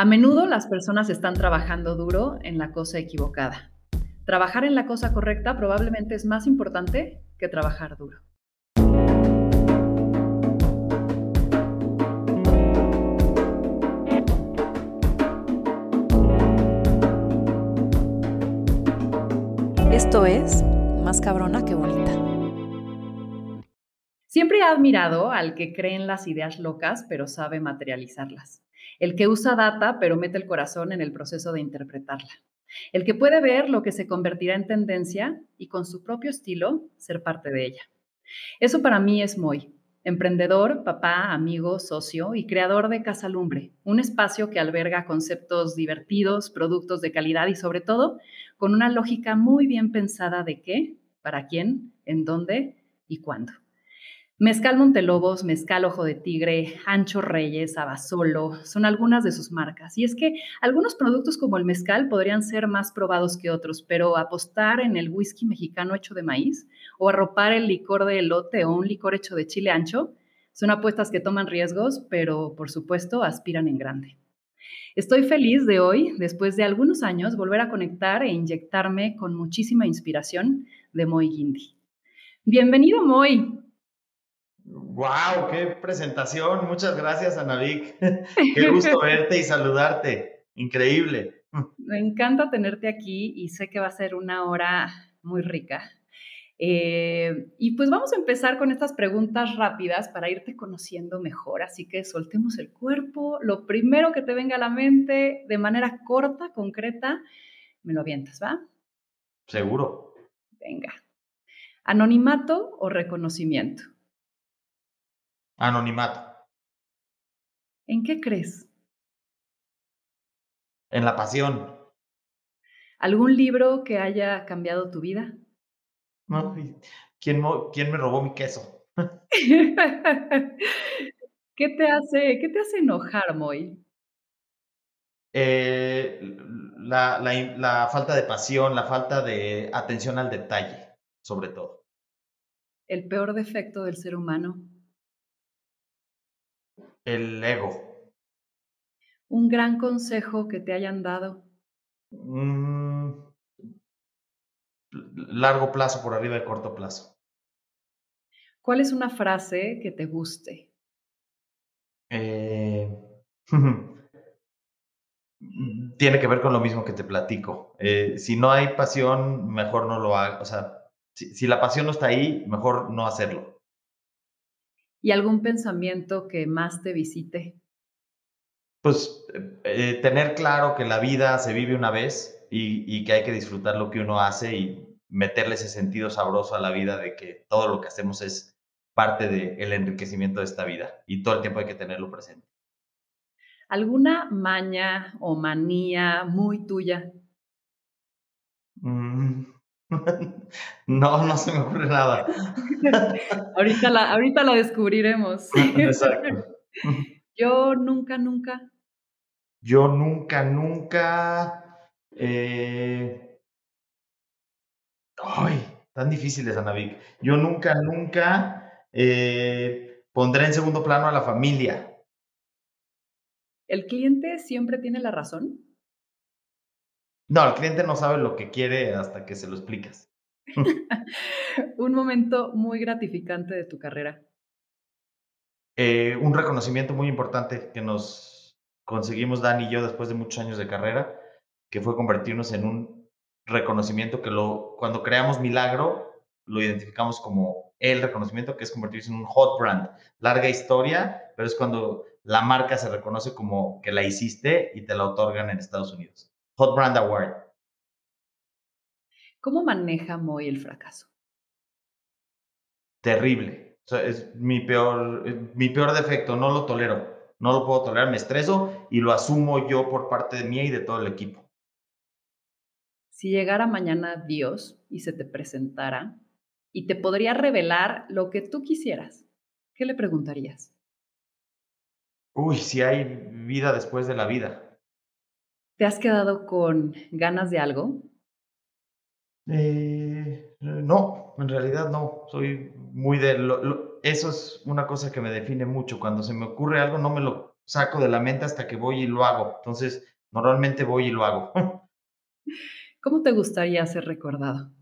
A menudo las personas están trabajando duro en la cosa equivocada. Trabajar en la cosa correcta probablemente es más importante que trabajar duro. Esto es Más cabrona que bonita. Siempre he admirado al que cree en las ideas locas pero sabe materializarlas el que usa data pero mete el corazón en el proceso de interpretarla, el que puede ver lo que se convertirá en tendencia y con su propio estilo ser parte de ella. Eso para mí es Moy, emprendedor, papá, amigo, socio y creador de Casa Lumbre, un espacio que alberga conceptos divertidos, productos de calidad y sobre todo con una lógica muy bien pensada de qué, para quién, en dónde y cuándo. Mezcal Montelobos, Mezcal Ojo de Tigre, Ancho Reyes, Abasolo, son algunas de sus marcas. Y es que algunos productos como el mezcal podrían ser más probados que otros, pero apostar en el whisky mexicano hecho de maíz o arropar el licor de elote o un licor hecho de chile ancho son apuestas que toman riesgos, pero por supuesto aspiran en grande. Estoy feliz de hoy, después de algunos años, volver a conectar e inyectarme con muchísima inspiración de Moy Guindy. Bienvenido, Moy. ¡Wow! ¡Qué presentación! Muchas gracias, Anavik. Qué gusto verte y saludarte. Increíble. Me encanta tenerte aquí y sé que va a ser una hora muy rica. Eh, y pues vamos a empezar con estas preguntas rápidas para irte conociendo mejor. Así que soltemos el cuerpo. Lo primero que te venga a la mente, de manera corta, concreta, me lo avientas, ¿va? Seguro. Venga. ¿Anonimato o reconocimiento? Anonimato. ¿En qué crees? En la pasión. ¿Algún libro que haya cambiado tu vida? No, ¿quién, quién me robó mi queso? ¿Qué te hace, qué te hace enojar, Moy? Eh, la, la, la falta de pasión, la falta de atención al detalle, sobre todo. ¿El peor defecto del ser humano? El ego. Un gran consejo que te hayan dado. Mm, largo plazo por arriba de corto plazo. ¿Cuál es una frase que te guste? Eh, tiene que ver con lo mismo que te platico. Eh, si no hay pasión, mejor no lo haga. O sea, si la pasión no está ahí, mejor no hacerlo. ¿Y algún pensamiento que más te visite? Pues eh, tener claro que la vida se vive una vez y, que hay que disfrutar lo que uno hace y meterle ese sentido sabroso a la vida de que todo lo que hacemos es parte del enriquecimiento de esta vida y todo el tiempo hay que tenerlo presente. ¿Alguna maña o manía muy tuya? Mm, no, no se me ocurre nada. ahorita, la, ahorita la descubriremos. Exacto. Yo nunca, nunca. Yo nunca, nunca. Eh... Ay, tan difíciles, Anavik. Yo nunca, nunca eh, pondré en segundo plano a la familia. ¿El cliente siempre tiene la razón? No, el cliente no sabe lo que quiere hasta que se lo explicas. un momento muy gratificante de tu carrera. Eh, un reconocimiento muy importante que nos conseguimos Dani y yo después de muchos años de carrera, que fue convertirnos en un reconocimiento que lo, cuando creamos Milagro, lo identificamos como el reconocimiento, que es convertirse en un hot brand. Larga historia, pero es cuando la marca se reconoce como que la hiciste y te la otorgan en Estados Unidos. Hot Brand Award. ¿Cómo maneja Moy el fracaso? Terrible. es mi peor, mi peor defecto, no lo tolero. No lo puedo tolerar, me estreso y lo asumo yo por parte de mí y de todo el equipo. Si llegara mañana Dios y se te presentara y te podría revelar lo que tú quisieras, ¿qué le preguntarías? Uy, si hay vida después de la vida. ¿Te has quedado con ganas de algo? Eh, no, en realidad no. Soy muy de... eso es una cosa que me define mucho. Cuando se me ocurre algo, no me lo... saco de la mente hasta que voy y lo hago. Entonces, normalmente voy y lo hago. ¿Cómo te gustaría ser recordado?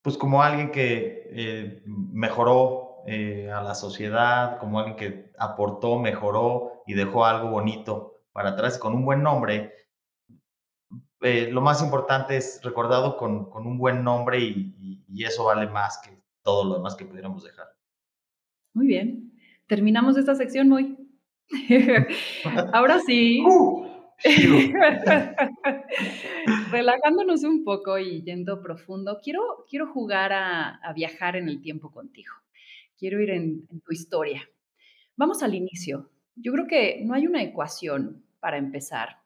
Pues como alguien que eh, mejoró eh, a la sociedad, como alguien que aportó, mejoró y dejó algo bonito para atrás con un buen nombre. Eh, lo más importante es recordado con, con un buen nombre y, y, eso vale más que todo lo demás que pudiéramos dejar. Muy bien. Terminamos esta sección muy. Ahora sí. Uh, Relajándonos un poco y yendo profundo, quiero, quiero jugar a, a viajar en el tiempo contigo. Quiero ir en, en tu historia. Vamos al inicio. Yo creo que no hay una ecuación para empezar.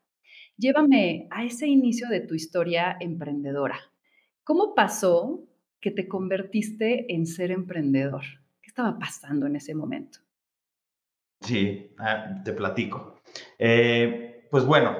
Llévame a ese inicio de tu historia emprendedora. ¿Cómo pasó que te convertiste en ser emprendedor? ¿Qué estaba pasando en ese momento? Sí, ah, te platico. Eh, pues bueno,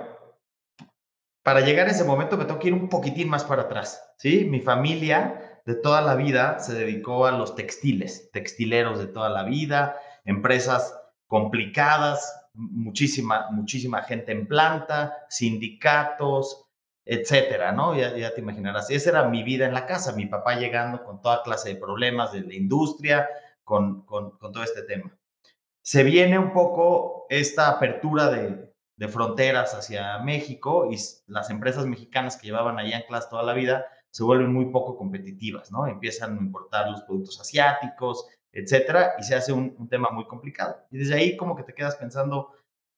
para llegar a ese momento me tengo que ir un poquitín más para atrás. ¿sí? Mi familia de toda la vida se dedicó a los textiles, textileros de toda la vida, empresas complicadas, muchísima, muchísima gente en planta, sindicatos, etcétera, ¿no? Ya, ya, te imaginarás. Esa era mi vida en la casa, mi papá llegando con toda clase de problemas de la industria, con, con, todo este tema. Se viene un poco esta apertura de, de, fronteras hacia México y las empresas mexicanas que llevaban allá anclas toda la vida se vuelven muy poco competitivas, ¿no? Empiezan a importar los productos asiáticos, etcétera, y se hace un, tema muy complicado. Y desde ahí como que te quedas pensando,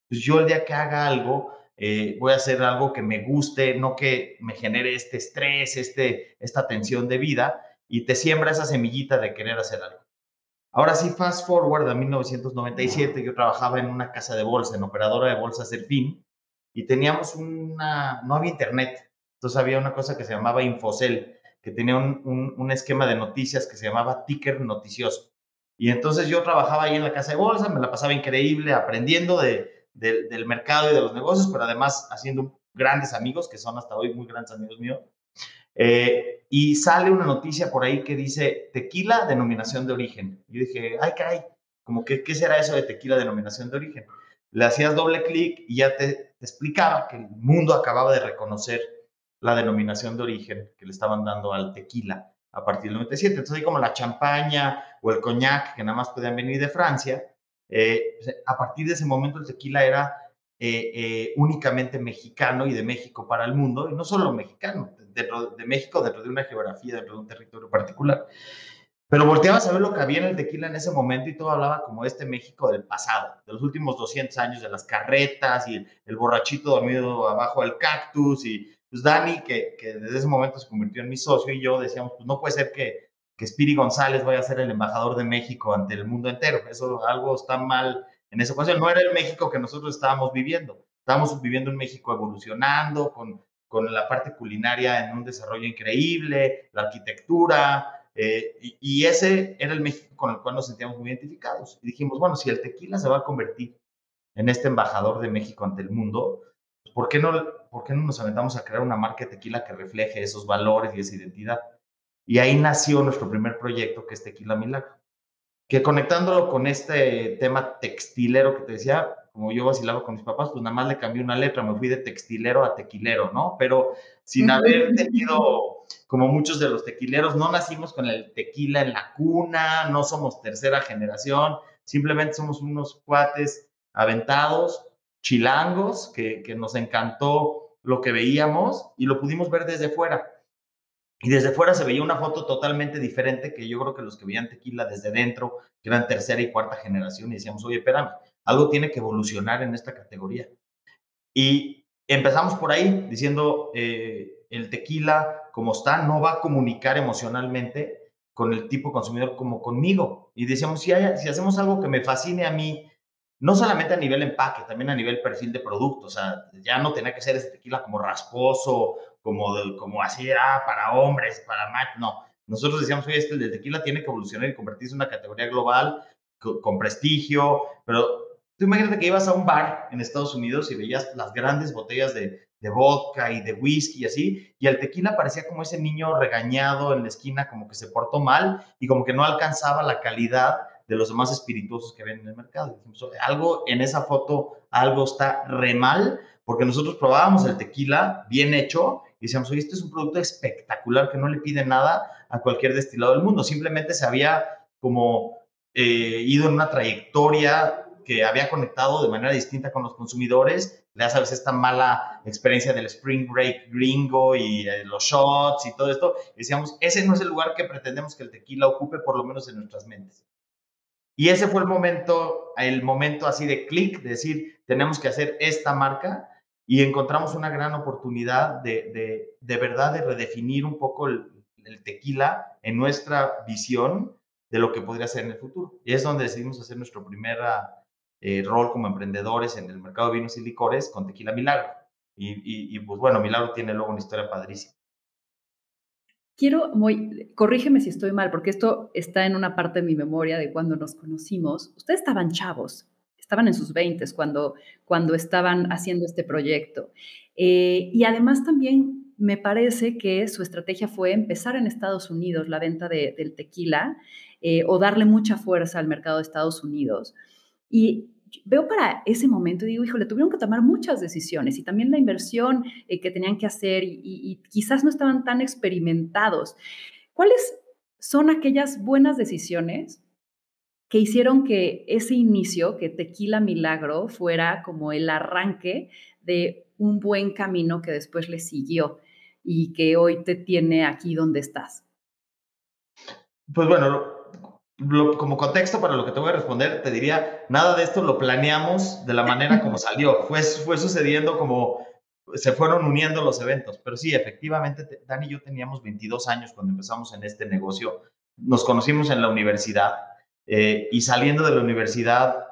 pues yo el día que haga algo, eh, voy a hacer algo que me guste, no que me genere este estrés, este, esta tensión de vida, y te siembra esa semillita de querer hacer algo. Ahora sí, fast forward a 1997, yo trabajaba en una casa de bolsa, en operadora de bolsas del fin, y teníamos una, no había internet, entonces había una cosa que se llamaba Infocel, que tenía un, un esquema de noticias que se llamaba ticker noticioso. Y entonces yo trabajaba ahí en la casa de bolsa, me la pasaba increíble aprendiendo de, de, del mercado y de los negocios, pero además haciendo grandes amigos, que son hasta hoy muy grandes amigos míos. Eh, y sale una noticia por ahí que dice tequila denominación de origen. Yo dije, ay, caray, como que, ¿qué será eso de tequila denominación de origen? Le hacías doble clic y ya te explicaba que el mundo acababa de reconocer la denominación de origen que le estaban dando al tequila a partir del 97. Entonces, ahí como la champaña o el coñac, que nada más podían venir de Francia, eh, pues, a partir de ese momento el tequila era eh, eh, únicamente mexicano y de México para el mundo, y no solo mexicano, de México, dentro de una geografía, dentro de un territorio particular. Pero volteabas a ver lo que había en el tequila en ese momento y todo hablaba como este México del pasado, de los últimos 200 años, de las carretas y el, el borrachito dormido abajo del cactus y pues Dani, que, desde ese momento se convirtió en mi socio, y yo decíamos, pues no puede ser que, que Spiri González vaya a ser el embajador de México ante el mundo entero. Eso algo está mal en esa ocasión. No era el México que nosotros estábamos viviendo. Estábamos viviendo un México evolucionando, con, con la parte culinaria en un desarrollo increíble, la arquitectura, eh, y, ese era el México con el cual nos sentíamos muy identificados. Y dijimos, bueno, si el tequila se va a convertir en este embajador de México ante el mundo, ¿por qué, no, ¿por qué no nos aventamos a crear una marca de tequila que refleje esos valores y esa identidad? Y ahí nació nuestro primer proyecto, que es Tequila Milagro. Que conectándolo con este tema textilero que te decía, como yo vacilaba con mis papás, pues nada más le cambié una letra, me fui de textilero a tequilero, ¿no? Pero sin haber tenido, como muchos de los tequileros, no nacimos con el tequila en la cuna, no somos tercera generación, simplemente somos unos cuates aventados chilangos, que, nos encantó lo que veíamos y lo pudimos ver desde fuera. Y desde fuera se veía una foto totalmente diferente que yo creo que los que veían tequila desde dentro, que eran tercera y cuarta generación, y decíamos, oye, espérame, algo tiene que evolucionar en esta categoría. Y empezamos por ahí diciendo, eh, el tequila como está no va a comunicar emocionalmente con el tipo consumidor como conmigo. Y decíamos, si hacemos algo que me fascine a mí, no solamente a nivel empaque, también a nivel perfil de producto. O sea, ya no tenía que ser ese tequila como rasposo, como, de, como así, ah, para hombres, para machos. No, nosotros decíamos, oye, este el tequila tiene que evolucionar y convertirse en una categoría global con, con prestigio. Pero tú imagínate que ibas a un bar en Estados Unidos y veías las grandes botellas de, de vodka y de whisky y así, y el tequila parecía como ese niño regañado en la esquina, como que se portó mal y como que no alcanzaba la calidad de los demás espirituosos que ven en el mercado. Algo en esa foto, algo está re mal, porque nosotros probábamos el tequila bien hecho y decíamos, oye, este es un producto espectacular que no le pide nada a cualquier destilado del mundo, simplemente se había como eh, ido en una trayectoria que había conectado de manera distinta con los consumidores. Ya sabes, esta mala experiencia del Spring Break gringo y eh, los shots y todo esto. Decíamos, ese no es el lugar que pretendemos que el tequila ocupe, por lo menos en nuestras mentes. Y ese fue el momento, el momento así de clic, de decir, tenemos que hacer esta marca y encontramos una gran oportunidad de, de, verdad de redefinir un poco el, tequila en nuestra visión de lo que podría ser en el futuro. Y es donde decidimos hacer nuestro primer eh, rol como emprendedores en el mercado de vinos y licores con Tequila Milagro. Y, y, pues bueno, Milagro tiene luego una historia padrísima. Quiero, muy, corrígeme si estoy mal, porque esto está en una parte de mi memoria de cuando nos conocimos. Ustedes estaban chavos, estaban en sus 20 cuando, cuando estaban haciendo este proyecto. Eh, y además también me parece que su estrategia fue empezar en Estados Unidos la venta del tequila eh, o darle mucha fuerza al mercado de Estados Unidos. Y veo para ese momento y digo, híjole, tuvieron que tomar muchas decisiones y también la inversión eh, que tenían que hacer y, quizás no estaban tan experimentados. ¿Cuáles son aquellas buenas decisiones que hicieron que ese inicio, que Tequila Milagro, fuera como el arranque de un buen camino que después le siguió y que hoy te tiene aquí donde estás? Pues bueno, como contexto para lo que te voy a responder, te diría, nada de esto lo planeamos de la manera como salió. Fue, fue sucediendo como se fueron uniendo los eventos. Pero sí, efectivamente, Dan y yo teníamos 22 años cuando empezamos en este negocio. Nos conocimos en la universidad eh, y saliendo de la universidad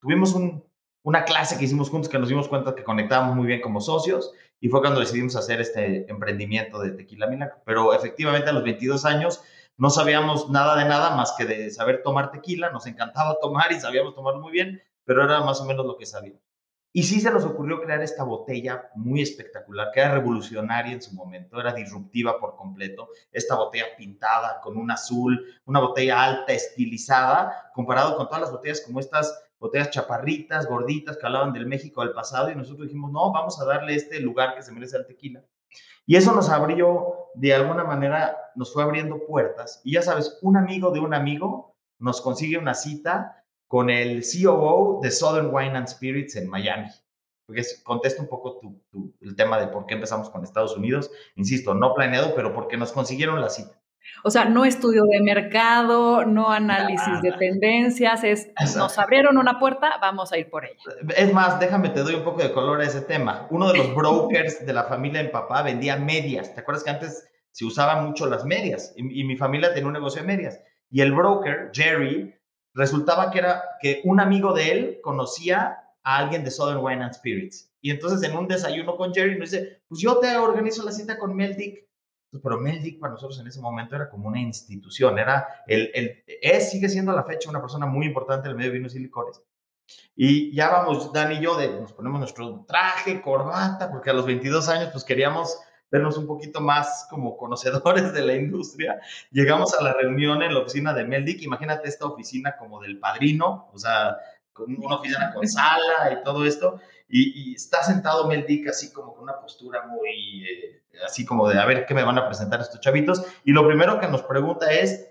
tuvimos, una clase que hicimos juntos que nos dimos cuenta que conectábamos muy bien como socios y fue cuando decidimos hacer este emprendimiento de Tequila Milagro. Pero efectivamente a los 22 años no sabíamos nada de nada más que de saber tomar tequila, nos encantaba tomar y sabíamos tomar muy bien, pero era más o menos lo que sabíamos. Y sí se nos ocurrió crear esta botella muy espectacular, que era revolucionaria en su momento, era disruptiva por completo. Esta botella pintada con un azul, una botella alta, estilizada, comparado con todas las botellas como estas botellas chaparritas, gorditas, que hablaban del México del pasado. Y nosotros dijimos, no, vamos a darle este lugar que se merece al tequila. Y eso nos abrió, de alguna manera, nos fue abriendo puertas. Y ya sabes, un amigo de un amigo nos consigue una cita con el COO de Southern Wine and Spirits en Miami. Porque contesto un poco el tema de por qué empezamos con Estados Unidos. Insisto, no planeado, pero porque nos consiguieron la cita. O sea, no estudio de mercado, no análisis de tendencias, es nos abrieron una puerta, vamos a ir por ella. Es más, déjame te doy un poco de color a ese tema. Uno de los brokers de la familia en papá vendía medias. ¿Te acuerdas que antes se usaban mucho las medias? Y, y, mi familia tenía un negocio de medias. Y el broker, Jerry, resultaba que era que un amigo de él conocía a alguien de Southern Wine and Spirits. Y entonces en un desayuno con Jerry nos dice, pues yo te organizo la cita con Mel Dick pero Meldick para nosotros en ese momento era como una institución, era el, el, es, sigue siendo a la fecha una persona muy importante en el medio de vinos y licores. Y ya vamos, Dan y yo, de, nos ponemos nuestro traje, corbata, porque a los 22 años pues queríamos vernos un poquito más como conocedores de la industria. Llegamos a la reunión en la oficina de Meldick, imagínate esta oficina como del padrino, o sea, con una oficina con sala y todo esto, y, está sentado Mel Dick así como con una postura muy, eh, así como de a ver qué me van a presentar estos chavitos. Y lo primero que nos pregunta es,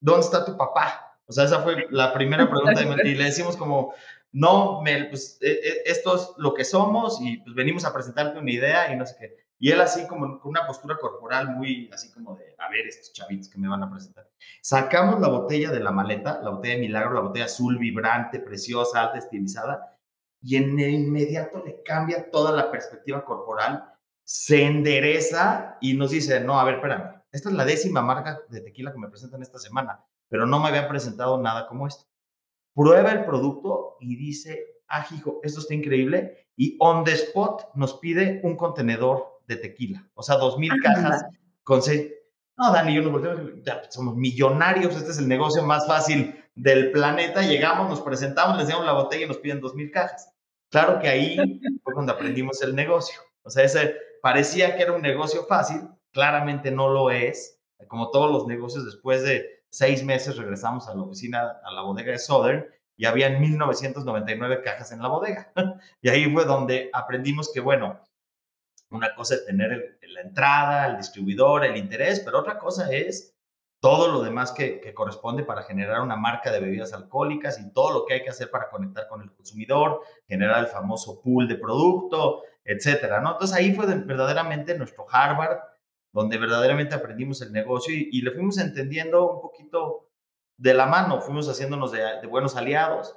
¿dónde está tu papá? O sea, esa fue la primera pregunta de Mel Y le decimos como, no, Mel, pues e, e, esto es lo que somos y pues venimos a presentarte una idea y no sé qué. Y él así como con una postura corporal muy así como de, a ver, estos chavitos que me van a presentar. Sacamos la botella de la maleta, la botella de Milagro, la botella azul, vibrante, preciosa, alta, estilizada, y en el inmediato le cambia toda la perspectiva corporal, se endereza y nos dice, no, a ver, espérame, esta es la décima marca de tequila que me presentan esta semana, pero no me habían presentado nada como esto. Prueba el producto y dice, ah, hijo, esto está increíble, y on the spot nos pide un contenedor de tequila, o sea, dos mil ah, cajas con seis. No, Dani, yo nos volteamos, somos millonarios, este es el negocio más fácil del planeta. Llegamos, nos presentamos, les damos la botella y nos piden dos mil cajas. Claro que ahí fue cuando aprendimos el negocio. O sea, ese parecía que era un negocio fácil, claramente no lo es. Como todos los negocios, después de seis meses regresamos a la oficina, a la bodega de Southern, y habían 1999 cajas en la bodega. y ahí fue donde aprendimos que, bueno, una cosa es tener la entrada, el distribuidor, el interés, pero otra cosa es todo lo demás que, corresponde para generar una marca de bebidas alcohólicas y todo lo que hay que hacer para conectar con el consumidor, generar el famoso pool de producto, etcétera, ¿no? Entonces ahí fue verdaderamente nuestro Harvard, donde verdaderamente aprendimos el negocio y, le fuimos entendiendo un poquito de la mano, fuimos haciéndonos de, buenos aliados.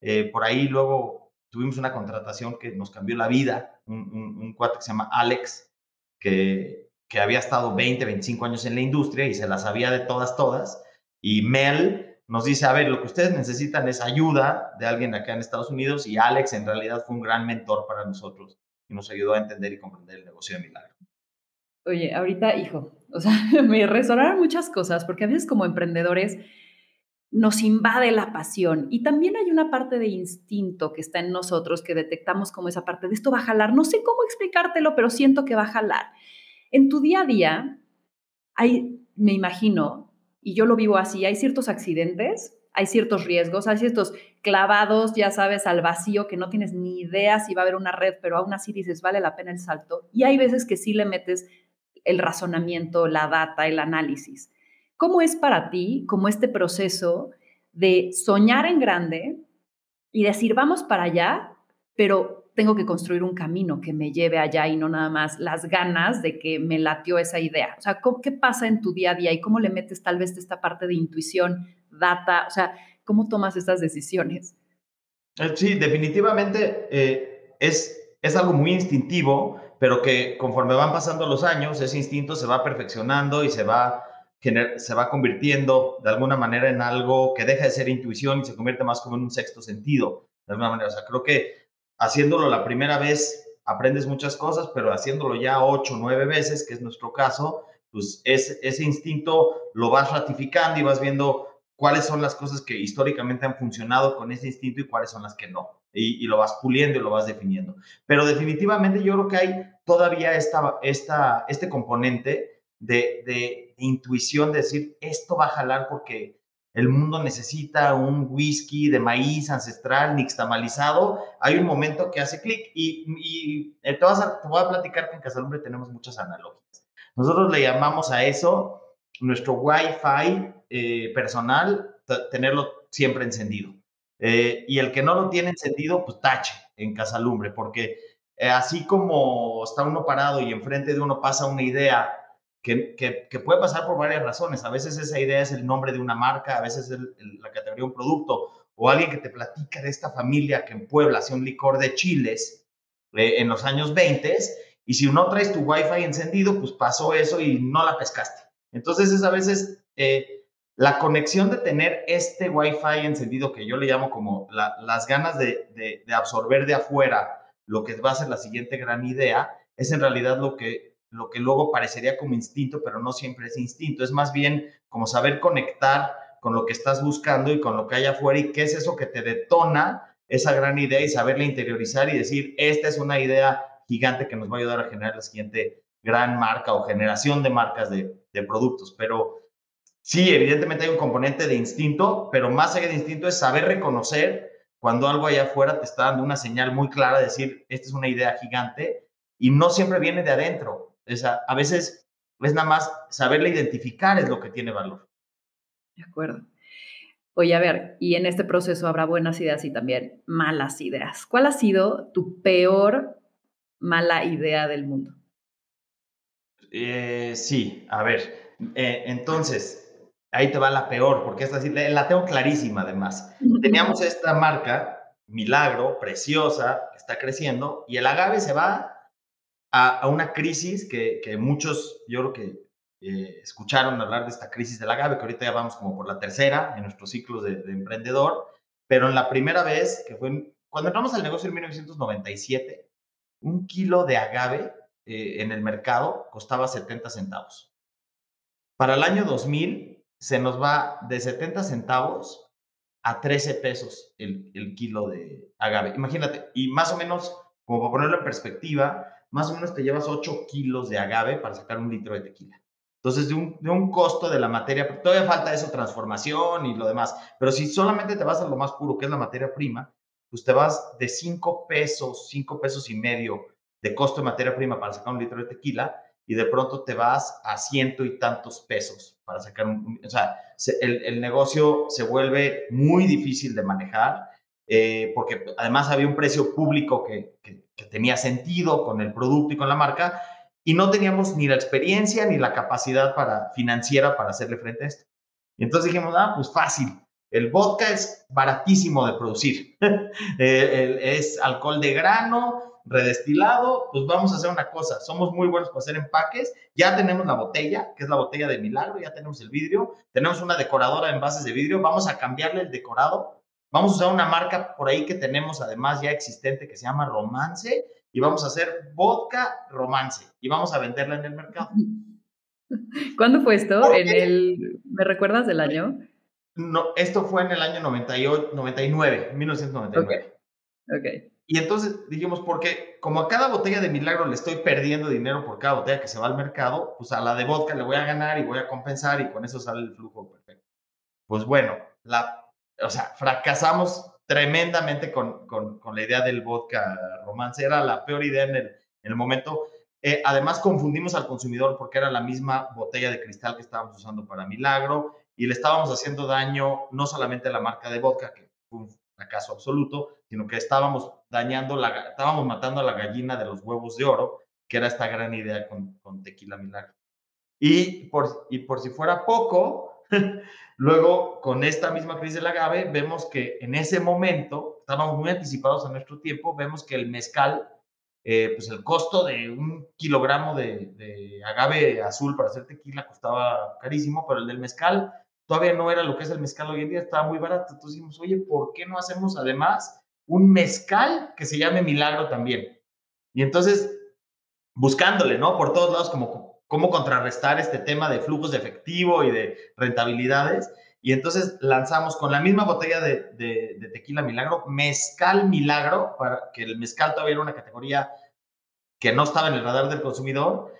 Eh, por ahí luego tuvimos una contratación que nos cambió la vida, un, un, cuate que se llama Alex, que, que había estado 20, 25 años en la industria y se la sabía de todas, todas. Y Mel nos dice, a ver, lo que ustedes necesitan es ayuda de alguien acá en Estados Unidos y Alex en realidad fue un gran mentor para nosotros y nos ayudó a entender y comprender el negocio de Milagro. Oye, ahorita, hijo, o sea, me resonaron muchas cosas, porque a veces como emprendedores nos invade la pasión y también hay una parte de instinto que está en nosotros que detectamos como esa parte de esto va a jalar. No sé cómo explicártelo, pero siento que va a jalar. En tu día a día, hay, me imagino, y yo lo vivo así, hay ciertos accidentes hay ciertos riesgos, hay ciertos clavados, ya sabes, al vacío que no tienes ni idea si va a haber una red, pero aún así dices, vale la pena el salto. Y hay veces que sí le metes el razonamiento, la data, el análisis. ¿Cómo es para ti, como este proceso de soñar en grande y decir, vamos para allá, pero tengo que construir un camino que me lleve allá y no nada más las ganas de que me latió esa idea. O sea, ¿qué pasa en tu día a día y cómo le metes tal vez esta parte de intuición data? O sea, ¿cómo tomas estas decisiones? Eh, sí, definitivamente eh, es, es algo muy instintivo, pero que conforme van pasando los años, ese instinto se va perfeccionando y se va, se va convirtiendo de alguna manera en algo que deja de ser intuición y se convierte más como en un sexto sentido, de alguna manera. O sea, creo que haciéndolo la primera vez aprendes muchas cosas, pero haciéndolo ya ocho, nueve veces, que es nuestro caso, pues ese instinto lo vas ratificando y vas viendo cuáles son las cosas que históricamente han funcionado con ese instinto y cuáles son las que no. Y, lo vas puliendo y lo vas definiendo. Pero definitivamente yo creo que hay todavía esta, esta, este componente de, intuición, de decir, esto va a jalar porque el mundo necesita un whisky de maíz ancestral, nixtamalizado. Hay un momento que hace clic y, y eh, te, vas a, te voy a platicar que en Casalumbre tenemos muchas analogías. Nosotros le llamamos a eso nuestro Wi-Fi eh, personal, tenerlo siempre encendido. Eh, y el que no lo tiene encendido, pues tache en Casalumbre, porque así como está uno parado y enfrente de uno pasa una idea que, puede pasar por varias razones. A veces esa idea es el nombre de una marca, a veces es la categoría de un producto, o alguien que te platica de esta familia que en Puebla hacía un licor de chiles en los años 20, y si no traes tu Wi-Fi encendido, pues pasó eso y no la pescaste. Entonces es a veces la conexión de tener este Wi-Fi encendido, que yo le llamo como las ganas de, absorber de afuera lo que va a ser la siguiente gran idea, es en realidad lo que, lo que luego parecería como instinto, pero no siempre es instinto. Es más bien como saber conectar con lo que estás buscando y con lo que hay afuera y qué es eso que te detona esa gran idea y saberla interiorizar y decir, esta es una idea gigante que nos va a ayudar a generar la siguiente gran marca o generación de marcas de, de productos. Pero sí, evidentemente hay un componente de instinto, pero más allá de instinto es saber reconocer cuando algo allá afuera te está dando una señal muy clara de decir, esta es una idea gigante y no siempre viene de adentro. A veces es nada más saberla identificar es lo que tiene valor. De acuerdo. Oye, a ver, y en este proceso habrá buenas ideas y también malas ideas. ¿Cuál ha sido tu peor mala idea del mundo? Eh, sí, a ver, eh, entonces, ahí te va la peor, porque esta sí la tengo clarísima además. Teníamos esta marca, Milagro, preciosa, que está creciendo, y el agave se va a, una crisis que, muchos, yo creo que eh, escucharon hablar de esta crisis del agave, que ahorita ya vamos como por la tercera en nuestros ciclos de, emprendedor, pero en la primera vez, que fue cuando entramos al negocio en 1997, un kilo de agave eh, en el mercado costaba 70 centavos. Para el año 2000 se nos va de 70 centavos a 13 pesos el, kilo de agave. Imagínate, y más o menos, como para ponerlo en perspectiva, más o menos te llevas 8 kilos de agave para sacar un litro de tequila. Entonces, de un, de un costo de la materia, todavía falta eso, transformación y lo demás, pero si solamente te vas a lo más puro, que es la materia prima, pues te vas de 5 pesos, 5 pesos y medio de costo de materia prima para sacar un litro de tequila y de pronto te vas a ciento y tantos pesos para sacar un, o sea, el, el, negocio se vuelve muy difícil de manejar eh, porque además había un precio público que, que, que, tenía sentido con el producto y con la marca y no teníamos ni la experiencia ni la capacidad para, financiera para hacerle frente a esto. Y entonces dijimos, ah, pues fácil, el vodka es baratísimo de producir, eh, es alcohol de grano, redestilado, pues vamos a hacer una cosa, somos muy buenos para hacer empaques, ya tenemos la botella, que es la botella de milagro, ya tenemos el vidrio, tenemos una decoradora en bases de vidrio, vamos a cambiarle el decorado, vamos a usar una marca por ahí que tenemos además ya existente que se llama Romance y vamos a hacer vodka Romance y vamos a venderla en el mercado. ¿Cuándo fue esto? ¿En el, ¿Me recuerdas del año? No, esto fue en el año 98, 99, 1999. Ok. okay. Y entonces dijimos, porque como a cada botella de milagro le estoy perdiendo dinero por cada botella que se va al mercado, pues a la de vodka le voy a ganar y voy a compensar y con eso sale el flujo perfecto. Pues bueno, la, o sea, fracasamos tremendamente con, con, con la idea del vodka romance. Era la peor idea en el, en el momento. Eh, además, confundimos al consumidor porque era la misma botella de cristal que estábamos usando para Milagro y le estábamos haciendo daño no solamente a la marca de vodka, que fue un fracaso absoluto, sino que estábamos dañando, la, estábamos matando a la gallina de los huevos de oro, que era esta gran idea con, con Tequila Milagro. Y por, y por si fuera poco, luego con esta misma crisis del agave, vemos que en ese momento, estábamos muy anticipados a nuestro tiempo, vemos que el mezcal, eh, pues el costo de un kilogramo de, de agave azul para hacer tequila costaba carísimo, pero el del mezcal todavía no era lo que es el mezcal hoy en día, estaba muy barato. Entonces dijimos, oye, ¿por qué no hacemos además un mezcal que se llame Milagro también? Y entonces, buscándole, ¿no? Por todos lados, como cómo contrarrestar este tema de flujos de efectivo y de rentabilidades. Y entonces lanzamos con la misma botella de, de, de tequila Milagro, mezcal Milagro, para que el mezcal todavía era una categoría que no estaba en el radar del consumidor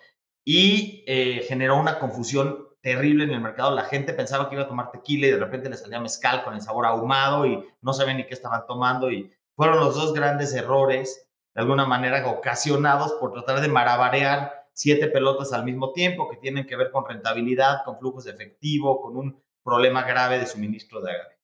y eh, generó una confusión terrible en el mercado. La gente pensaba que iba a tomar tequila y de repente le salía mezcal con el sabor ahumado y no sabían ni qué estaban tomando. Y fueron los dos grandes errores, de alguna manera ocasionados por tratar de marabarear siete pelotas al mismo tiempo que tienen que ver con rentabilidad, con flujos de efectivo, con un problema grave de suministro de agave.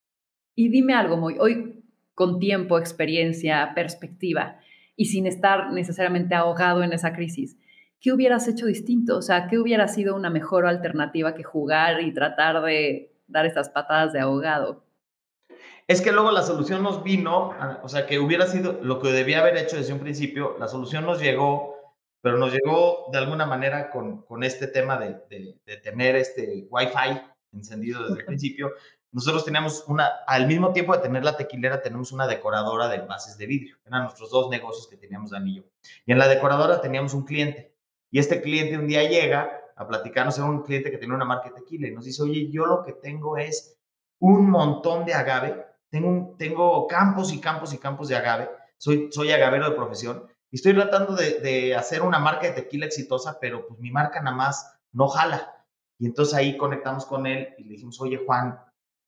Y dime algo, Moy, hoy con tiempo, experiencia, perspectiva y sin estar necesariamente ahogado en esa crisis, ¿qué hubieras hecho distinto? O sea, ¿qué hubiera sido una mejor alternativa que jugar y tratar de dar estas patadas de ahogado? Es que luego la solución nos vino, o sea, que hubiera sido lo que debía haber hecho desde un principio, la solución nos llegó, pero nos llegó de alguna manera con, con este tema de, de, de tener este Wi-Fi encendido desde el principio. Nosotros teníamos una, al mismo tiempo de tener la tequilera, tenemos una decoradora de envases de vidrio. Eran nuestros dos negocios que teníamos de anillo. Y en la decoradora teníamos un cliente y este cliente un día llega a platicarnos, era un cliente que tenía una marca de tequila y nos dice, oye, yo lo que tengo es un montón de agave, tengo, tengo campos y campos y campos de agave, soy, soy agavero de profesión y estoy tratando de, de hacer una marca de tequila exitosa, pero pues mi marca nada más no jala. Y entonces ahí conectamos con él y le dijimos, oye Juan,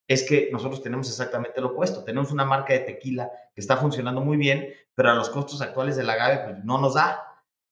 es que nosotros tenemos exactamente lo opuesto. Tenemos una marca de tequila que está funcionando muy bien, pero a los costos actuales del agave pues, no nos da.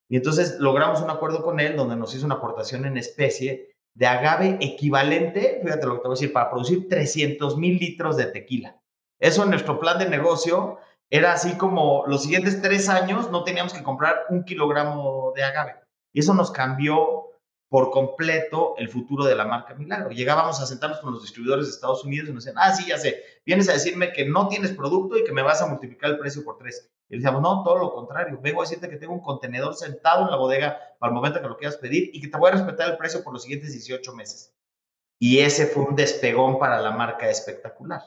Y entonces logramos un acuerdo con él donde nos hizo una aportación en especie de agave equivalente, fíjate lo que te voy a decir, para producir 300 mil litros de tequila. Eso en nuestro plan de negocio era así como los siguientes tres años no teníamos que comprar un kilogramo de agave. Y eso nos cambió por completo el futuro de la marca Milagro. Llegábamos a sentarnos con los distribuidores de Estados Unidos y nos decían, ah, sí, ya sé, vienes a decirme que no tienes producto y que me vas a multiplicar el precio por tres. Y decíamos, no, todo lo contrario, vengo a decirte que tengo un contenedor sentado en la bodega para el momento que lo quieras pedir y que te voy a respetar el precio por los siguientes 18 meses. Y ese fue un despegón para la marca espectacular.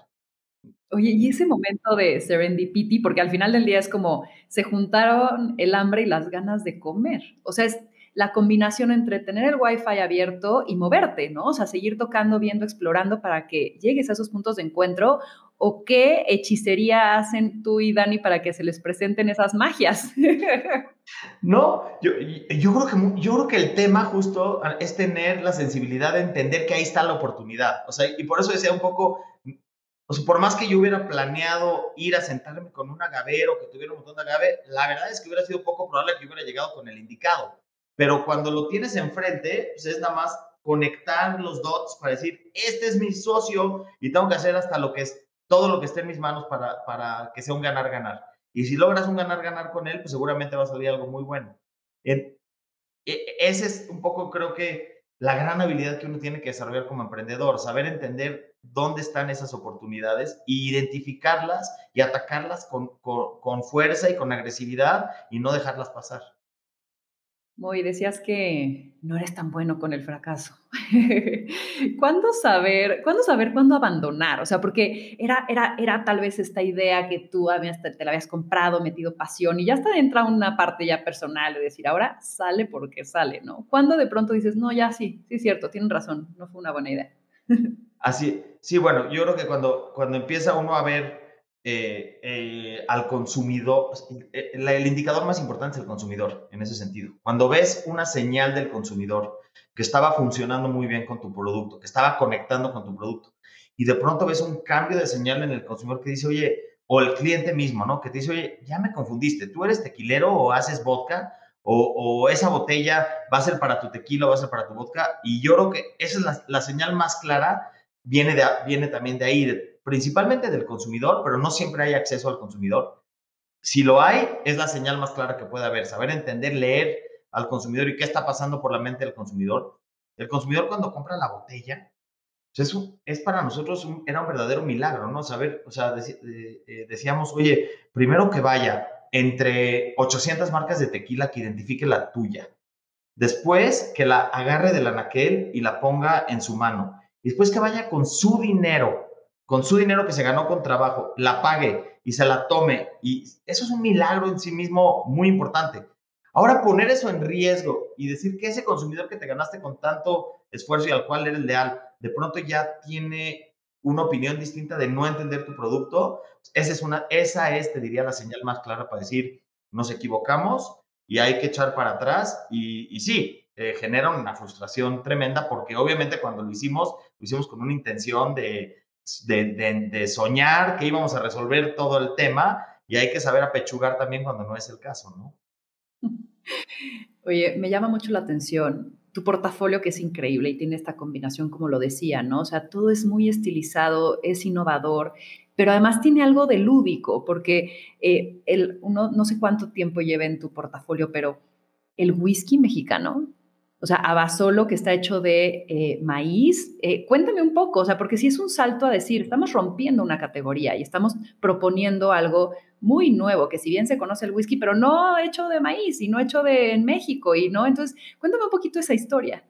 Oye, y ese momento de serendipity, porque al final del día es como se juntaron el hambre y las ganas de comer. O sea, es la combinación entre tener el Wi-Fi abierto y moverte, ¿no? O sea, seguir tocando, viendo, explorando para que llegues a esos puntos de encuentro. ¿O qué hechicería hacen tú y Dani para que se les presenten esas magias? No, yo, yo, creo que, yo creo que el tema justo es tener la sensibilidad de entender que ahí está la oportunidad. O sea, y por eso decía un poco, o sea, por más que yo hubiera planeado ir a sentarme con un agavero que tuviera un montón de agave, la verdad es que hubiera sido poco probable que hubiera llegado con el indicado. Pero cuando lo tienes enfrente, pues es nada más conectar los dots para decir, este es mi socio y tengo que hacer hasta lo que es, todo lo que esté en mis manos para, para que sea un ganar-ganar. Y si logras un ganar-ganar con él, pues seguramente va a salir algo muy bueno. E, ese es un poco, creo que, la gran habilidad que uno tiene que desarrollar como emprendedor, saber entender dónde están esas oportunidades e identificarlas y atacarlas con, con fuerza y con agresividad y no dejarlas pasar. Muy, decías que no eres tan bueno con el fracaso. ¿Cuándo saber, cuándo saber cuándo abandonar? O sea, porque era, era, era tal vez esta idea que tú habías, te, la habías comprado, metido pasión y ya está entra una parte ya personal de decir, ahora sale porque sale, ¿no? ¿Cuándo de pronto dices, no, ya sí, sí es cierto, tienen razón, no fue una buena idea? Así, sí, bueno, yo creo que cuando, cuando empieza uno a ver eh, eh, al consumidor, eh, el indicador más importante es el consumidor en ese sentido. Cuando ves una señal del consumidor que estaba funcionando muy bien con tu producto, que estaba conectando con tu producto, y de pronto ves un cambio de señal en el consumidor que dice, oye, o el cliente mismo, ¿no? Que te dice, oye, ya me confundiste, tú eres tequilero o haces vodka, o, esa botella va a ser para tu tequila o va a ser para tu vodka, y yo creo que esa es la, la señal más clara, viene, de, viene también de ahí, principalmente del consumidor, pero no siempre hay acceso al consumidor. Si lo hay, es la señal más clara que puede haber, saber entender, leer al consumidor y qué está pasando por la mente del consumidor. El consumidor cuando compra la botella, pues es, es para nosotros un, era un verdadero milagro, ¿no? Saber, o sea, eh, decíamos, oye, primero que vaya entre 800 marcas de tequila que identifique la tuya. Después que la agarre del anaquel y la ponga en su mano. Después que vaya con su dinero con su dinero que se ganó con trabajo, la pague y se la tome. Y eso es un milagro en sí mismo muy importante. Ahora poner eso en riesgo y decir que ese consumidor que te ganaste con tanto esfuerzo y al cual eres leal, de pronto ya tiene una opinión distinta de no entender tu producto, esa es, una, esa es te diría, la señal más clara para decir, nos equivocamos y hay que echar para atrás. Y, sí, eh, genera una frustración tremenda porque obviamente cuando lo hicimos, hicimos con una intención de, de, soñar que íbamos a resolver todo el tema y hay que saber apechugar también cuando no es el caso, ¿no? Oye, me llama mucho la atención tu portafolio que es increíble y tiene esta combinación, como lo decía, ¿no? O sea, todo es muy estilizado, es innovador, pero además tiene algo de lúdico, porque eh, el, uno, no sé cuánto tiempo lleva en tu portafolio, pero el whisky mexicano o sea, Abasolo, que está hecho de eh, maíz. Eh, cuéntame un poco, o sea, porque si es un salto a decir, estamos rompiendo una categoría y estamos proponiendo algo muy nuevo, que si bien se conoce el whisky, pero no hecho de maíz y no hecho de en México y no, entonces cuéntame un poquito esa historia.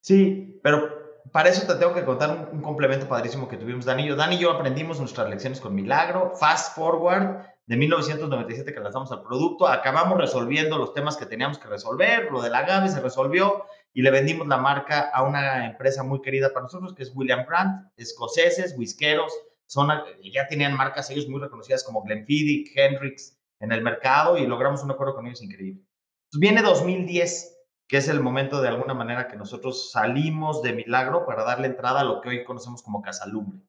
Sí, pero para eso te tengo que contar un, un complemento padrísimo que tuvimos Dani y yo. Dani y yo aprendimos nuestras lecciones con Milagro, Fast Forward, de 1997 que lanzamos al producto, acabamos resolviendo los temas que teníamos que resolver, lo del agave se resolvió y le vendimos la marca a una empresa muy querida para nosotros que es William Brandt, escoceses, whiskeros, son, ya tenían marcas ellos muy reconocidas como Glenfiddich, Hendrix en el mercado y logramos un acuerdo con ellos increíble. Entonces viene 2010, que es el momento de alguna manera que nosotros salimos de Milagro para darle entrada a lo que hoy conocemos como Casalumbre.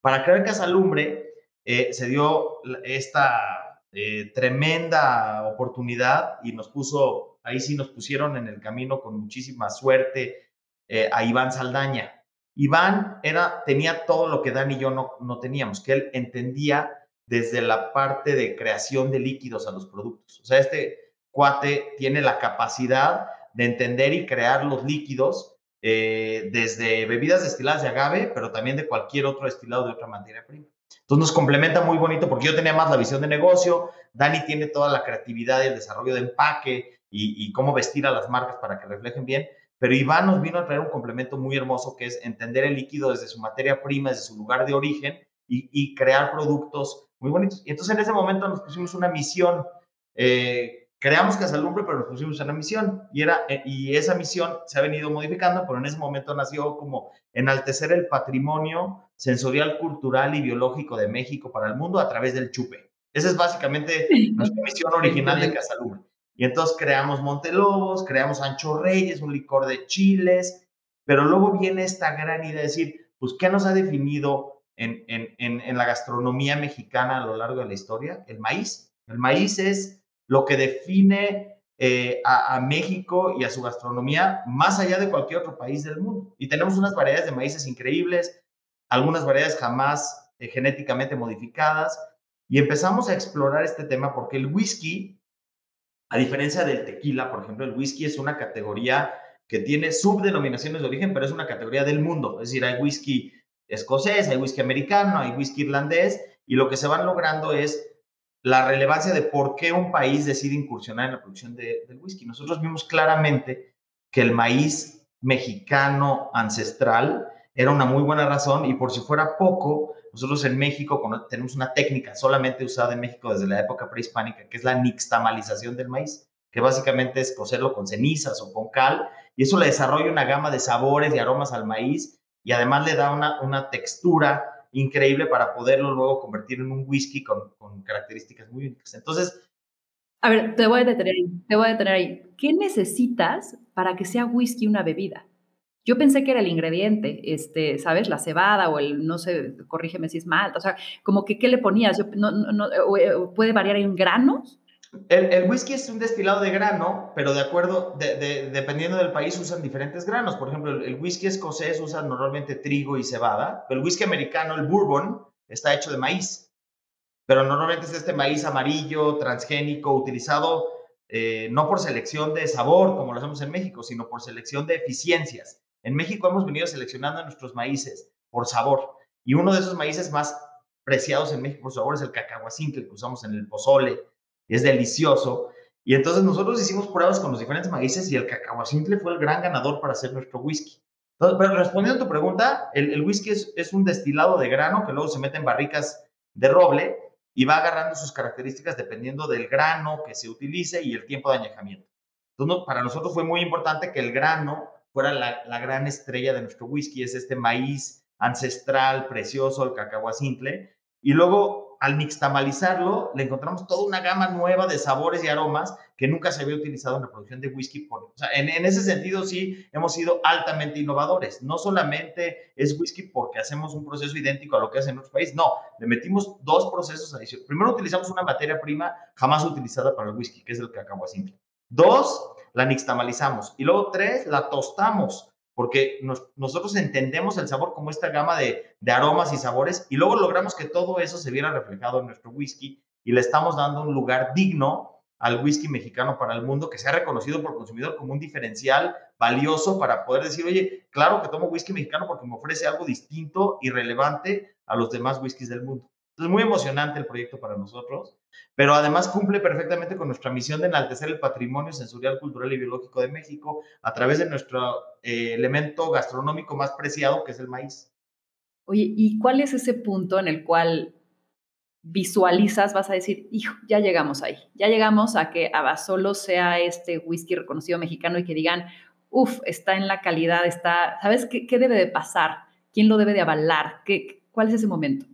Para crear Casalumbre, eh, se dio esta eh, tremenda oportunidad y nos puso, ahí sí nos pusieron en el camino con muchísima suerte eh, a Iván Saldaña. Iván era, tenía todo lo que Dan y yo no, no teníamos, que él entendía desde la parte de creación de líquidos a los productos. O sea, este cuate tiene la capacidad de entender y crear los líquidos desde bebidas destiladas de agave, pero también de cualquier otro destilado de otra materia prima. Entonces nos complementa muy bonito porque yo tenía más la visión de negocio, Dani tiene toda la creatividad y el desarrollo de empaque y, cómo vestir a las marcas para que reflejen bien, pero Iván nos vino a traer un complemento muy hermoso que es entender el líquido desde su materia prima, desde su lugar de origen y, crear productos muy bonitos. Y entonces en ese momento nos pusimos una misión eh, creamos Casalumbre, pero nos pusimos una misión y, era, eh, y esa misión se ha venido modificando, pero en ese momento nació como enaltecer el patrimonio sensorial, cultural y biológico de México para el mundo a través del chupe. Esa es básicamente nuestra misión original de Casalumbre. Y entonces creamos Montelobos, creamos Ancho Reyes, un licor de chiles, pero luego viene esta gran idea de decir, pues, ¿qué nos ha definido en, en, en, la gastronomía mexicana a lo largo de la historia? El maíz. El maíz es lo que define eh, a, México y a su gastronomía más allá de cualquier otro país del mundo. Y tenemos unas variedades de maíces increíbles, algunas variedades jamás eh, genéticamente modificadas, y empezamos a explorar este tema porque el whisky, a diferencia del tequila, por ejemplo, el whisky es una categoría que tiene subdenominaciones de origen, pero es una categoría del mundo. Es decir, hay whisky escocés, hay whisky americano, hay whisky irlandés, y lo que se van logrando es la relevancia de por qué un país decide incursionar en la producción de, del whisky. Nosotros vimos claramente que el maíz mexicano ancestral era una muy buena razón y por si fuera poco, nosotros en México tenemos una técnica solamente usada en México desde la época prehispánica, que es la nixtamalización del maíz, que básicamente es cocerlo con cenizas o con cal, y eso le desarrolla una gama de sabores y aromas al maíz y además le da una, una textura increíble para poderlo luego convertir en un whisky con, con características muy únicas. Entonces... A ver, te voy a detener ahí, te voy a detener ahí. ¿Qué necesitas para que sea whisky una bebida? Yo pensé que era el ingrediente, este, ¿sabes? La cebada o el, no sé, corrígeme si es mal, o sea, como que, ¿qué le ponías? no, no, eh, ¿Puede variar en granos? El, whisky es un destilado de grano, pero de acuerdo, de, dependiendo del país usan diferentes granos. Por ejemplo, el, whisky escocés usa normalmente trigo y cebada, pero el whisky americano, el bourbon, está hecho de maíz. Pero normalmente es este maíz amarillo, transgénico, utilizado eh, no por selección de sabor, como lo hacemos en México, sino por selección de eficiencias. En México hemos venido seleccionando nuestros maíces por sabor. Y uno de esos maíces más preciados en México por sabor es el cacahuacintle que usamos en el pozole. Es delicioso. Y entonces nosotros hicimos pruebas con los diferentes maíces y el cacahuacintle fue el gran ganador para hacer nuestro whisky. pero respondiendo a tu pregunta, el, whisky es, un destilado de grano que luego se mete en barricas de roble y va agarrando sus características dependiendo del grano que se utilice y el tiempo de añejamiento. Para nosotros fue muy importante que el grano fuera la, gran estrella de nuestro whisky, es este maíz ancestral, precioso, el cacao simple. Y luego, al nixtamalizarlo, le encontramos toda una gama nueva de sabores y aromas que nunca se había utilizado en la producción de whisky. en, ese sentido, sí, hemos sido altamente innovadores. No solamente es whisky porque hacemos un proceso idéntico a lo que hace en otros países, no, le metimos dos procesos adicionales. Primero, utilizamos una materia prima jamás utilizada para el whisky, que es el cacao simple. Dos, la nixtamalizamos. Y luego tres, la tostamos, porque nosotros entendemos el sabor como esta gama de, aromas y sabores y luego logramos que todo eso se viera reflejado en nuestro whisky y le estamos dando un lugar digno al whisky mexicano para el mundo, que se ha reconocido por consumidor como un diferencial valioso para poder decir, oye, claro que tomo whisky mexicano porque me ofrece algo distinto y relevante a los demás whiskies del mundo. Es muy emocionante el proyecto para nosotros, pero además cumple perfectamente con nuestra misión de enaltecer el patrimonio sensorial, cultural y biológico de México a través de nuestro eh, elemento gastronómico más preciado, que es el maíz. Oye, ¿y cuál es ese punto en el cual visualizas, vas a decir, hijo, ya llegamos ahí, ya llegamos a que Abasolo sea este whisky reconocido mexicano y que digan, uff, está en la calidad, está, ¿sabes qué, qué, debe de pasar? ¿Quién lo debe de avalar? ¿Qué, ¿Cuál es ese momento?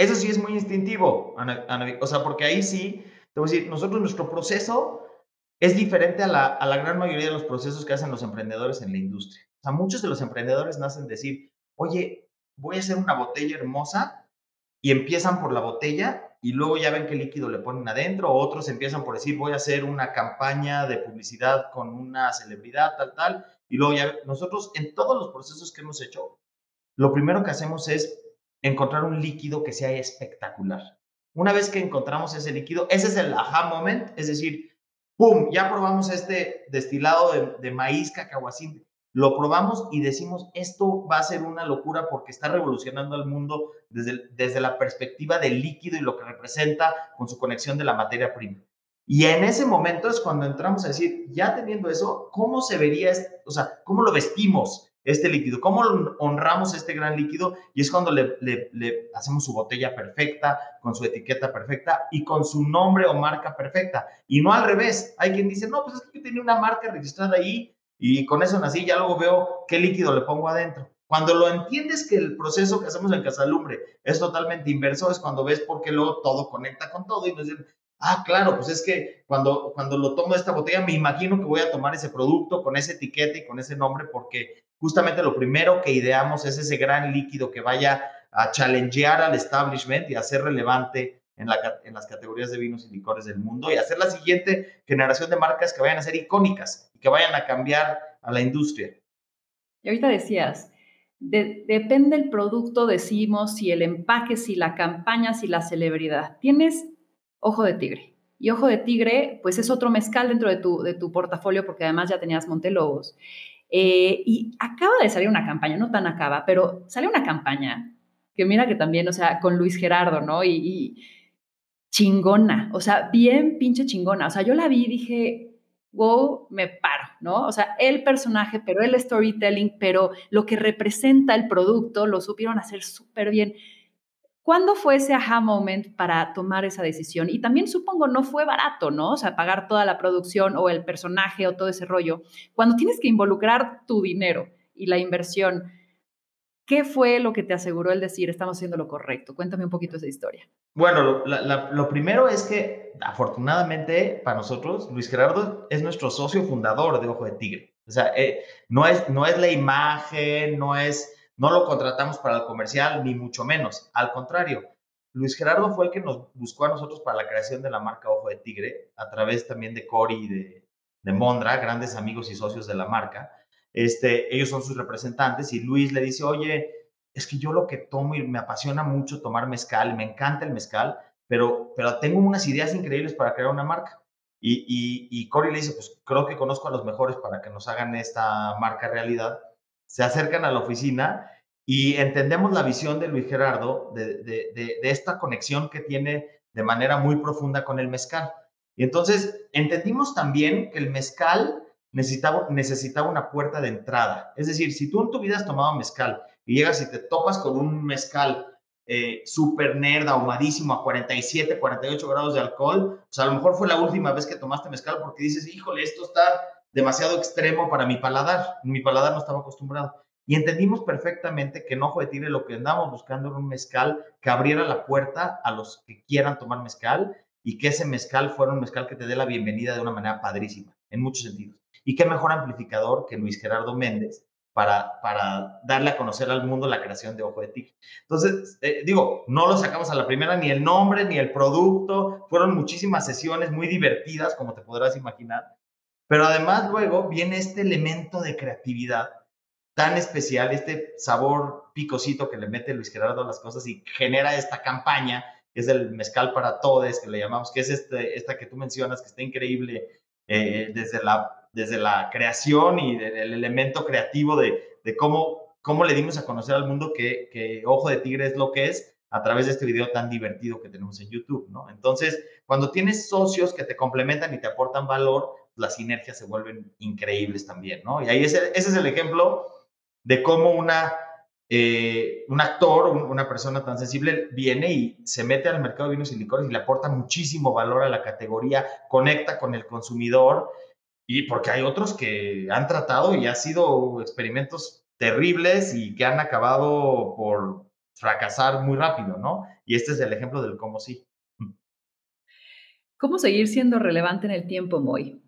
Eso sí es muy instintivo, Ana, o sea, porque ahí sí, te voy a decir, nosotros nuestro proceso es diferente a la, a la gran mayoría de los procesos que hacen los emprendedores en la industria. O sea, muchos de los emprendedores nacen decir, oye, voy a hacer una botella hermosa y empiezan por la botella y luego ya ven qué líquido le ponen adentro, otros empiezan por decir, voy a hacer una campaña de publicidad con una celebridad, tal, tal, y luego ya nosotros en todos los procesos que hemos hecho, lo primero que hacemos es encontrar un líquido que sea espectacular. Una vez que encontramos ese líquido, ese es el aha moment, es decir, ¡pum! Ya probamos este destilado de, de maíz cacahuacín, lo probamos y decimos, esto va a ser una locura porque está revolucionando al mundo desde, desde la perspectiva del líquido y lo que representa con su conexión de la materia prima. Y en ese momento es cuando entramos a decir, ya teniendo eso, ¿cómo se vería, o sea, cómo lo vestimos? Este líquido, cómo honramos este gran líquido y es cuando le, le, hacemos su botella perfecta, con su etiqueta perfecta y con su nombre o marca perfecta. Y no al revés. Hay quien dice, no, pues es que yo tenía una marca registrada ahí y con eso nací, ya luego veo qué líquido le pongo adentro. Cuando lo entiendes que el proceso que hacemos en Casalumbre es totalmente inverso, es cuando ves por qué luego todo conecta con todo y nos dicen, Ah, claro, pues es que cuando, cuando lo tomo de esta botella me imagino que voy a tomar ese producto con ese etiqueta y con ese nombre porque justamente lo primero que ideamos es ese gran líquido que vaya a challengear al establishment y a ser relevante en, la, en las categorías de vinos y licores del mundo y hacer la siguiente generación de marcas que vayan a ser icónicas y que vayan a cambiar a la industria. Y ahorita decías, depende el producto, decimos, si el empaque, si la campaña, si la celebridad. Tienes ojo de tigre. Y ojo de tigre, pues es otro mezcal dentro de tu, de tu portafolio, porque además ya tenías Montelobos. Eh, y acaba de salir una campaña, no tan acaba, pero sale una campaña que mira que también, o sea, con Luis Gerardo, ¿no? Y, y chingona, o sea, bien pinche chingona. O sea, yo la vi y dije, wow, me paro, ¿no? O sea, el personaje, pero el storytelling, pero lo que representa el producto, lo supieron hacer súper bien. ¿Cuándo fue ese aha moment para tomar esa decisión? Y también supongo no fue barato, ¿no? O sea, pagar toda la producción o el personaje o todo ese rollo. Cuando tienes que involucrar tu dinero y la inversión, ¿Qué fue lo que te aseguró el decir estamos haciendo lo correcto? Cuéntame un poquito esa historia. Bueno, lo, primero es que afortunadamente para nosotros, Luis Gerardo es nuestro socio fundador de Ojo de Tigre. O sea, eh, no, es, no es la imagen, no es, no lo contratamos para el comercial, ni mucho menos. Al contrario, Luis Gerardo fue el que nos buscó a nosotros para la creación de la marca Ojo de Tigre, a través también de Cory y de, de Mondra, grandes amigos y socios de la marca. Este, ellos son sus representantes y Luis le dice, oye, es que yo lo que tomo y me apasiona mucho tomar mezcal, me encanta el mezcal, pero, pero tengo unas ideas increíbles para crear una marca. Y, y, y Cory le dice, pues creo que conozco a los mejores para que nos hagan esta marca realidad. Se acercan a la oficina y entendemos la visión de Luis Gerardo de, de, de, esta conexión que tiene de manera muy profunda con el mezcal. Y entonces entendimos también que el mezcal necesitaba, necesitaba una puerta de entrada. Es decir, si tú en tu vida has tomado mezcal y llegas y te topas con un mezcal eh, súper nerd, ahumadísimo, a 47, 48 grados de alcohol, pues a lo mejor fue la última vez que tomaste mezcal porque dices, híjole, esto está demasiado extremo para mi paladar. Mi paladar no estaba acostumbrado. Y entendimos perfectamente que en Ojo de Tigre lo que andábamos buscando era un mezcal que abriera la puerta a los que quieran tomar mezcal y que ese mezcal fuera un mezcal que te dé la bienvenida de una manera padrísima, en muchos sentidos. Y qué mejor amplificador que Luis Gerardo Méndez para, para darle a conocer al mundo la creación de Ojo de Tigre. Entonces, eh, digo, no lo sacamos a la primera, ni el nombre, ni el producto. Fueron muchísimas sesiones muy divertidas, como te podrás imaginar. Pero además luego viene este elemento de creatividad tan especial, este sabor picosito que le mete Luis Gerardo a las cosas y genera esta campaña, que es el mezcal para todos, que le llamamos, que es este, esta que tú mencionas, que está increíble eh, desde la desde la creación y del elemento creativo de, de, cómo, cómo le dimos a conocer al mundo que, que, Ojo de Tigre es lo que es a través de este video tan divertido que tenemos en YouTube, ¿no? Entonces, cuando tienes socios que te complementan y te aportan valor, las sinergias se vuelven increíbles también, ¿no? Y ahí ese, ese es el ejemplo de cómo una, eh, un actor, una persona tan sensible viene y se mete al mercado de vinos y licores y le aporta muchísimo valor a la categoría, conecta con el consumidor y porque hay otros que han tratado y ha sido experimentos terribles y que han acabado por fracasar muy rápido, ¿no? Y este es el ejemplo del cómo sí. ¿Cómo seguir siendo relevante en el tiempo, Moy?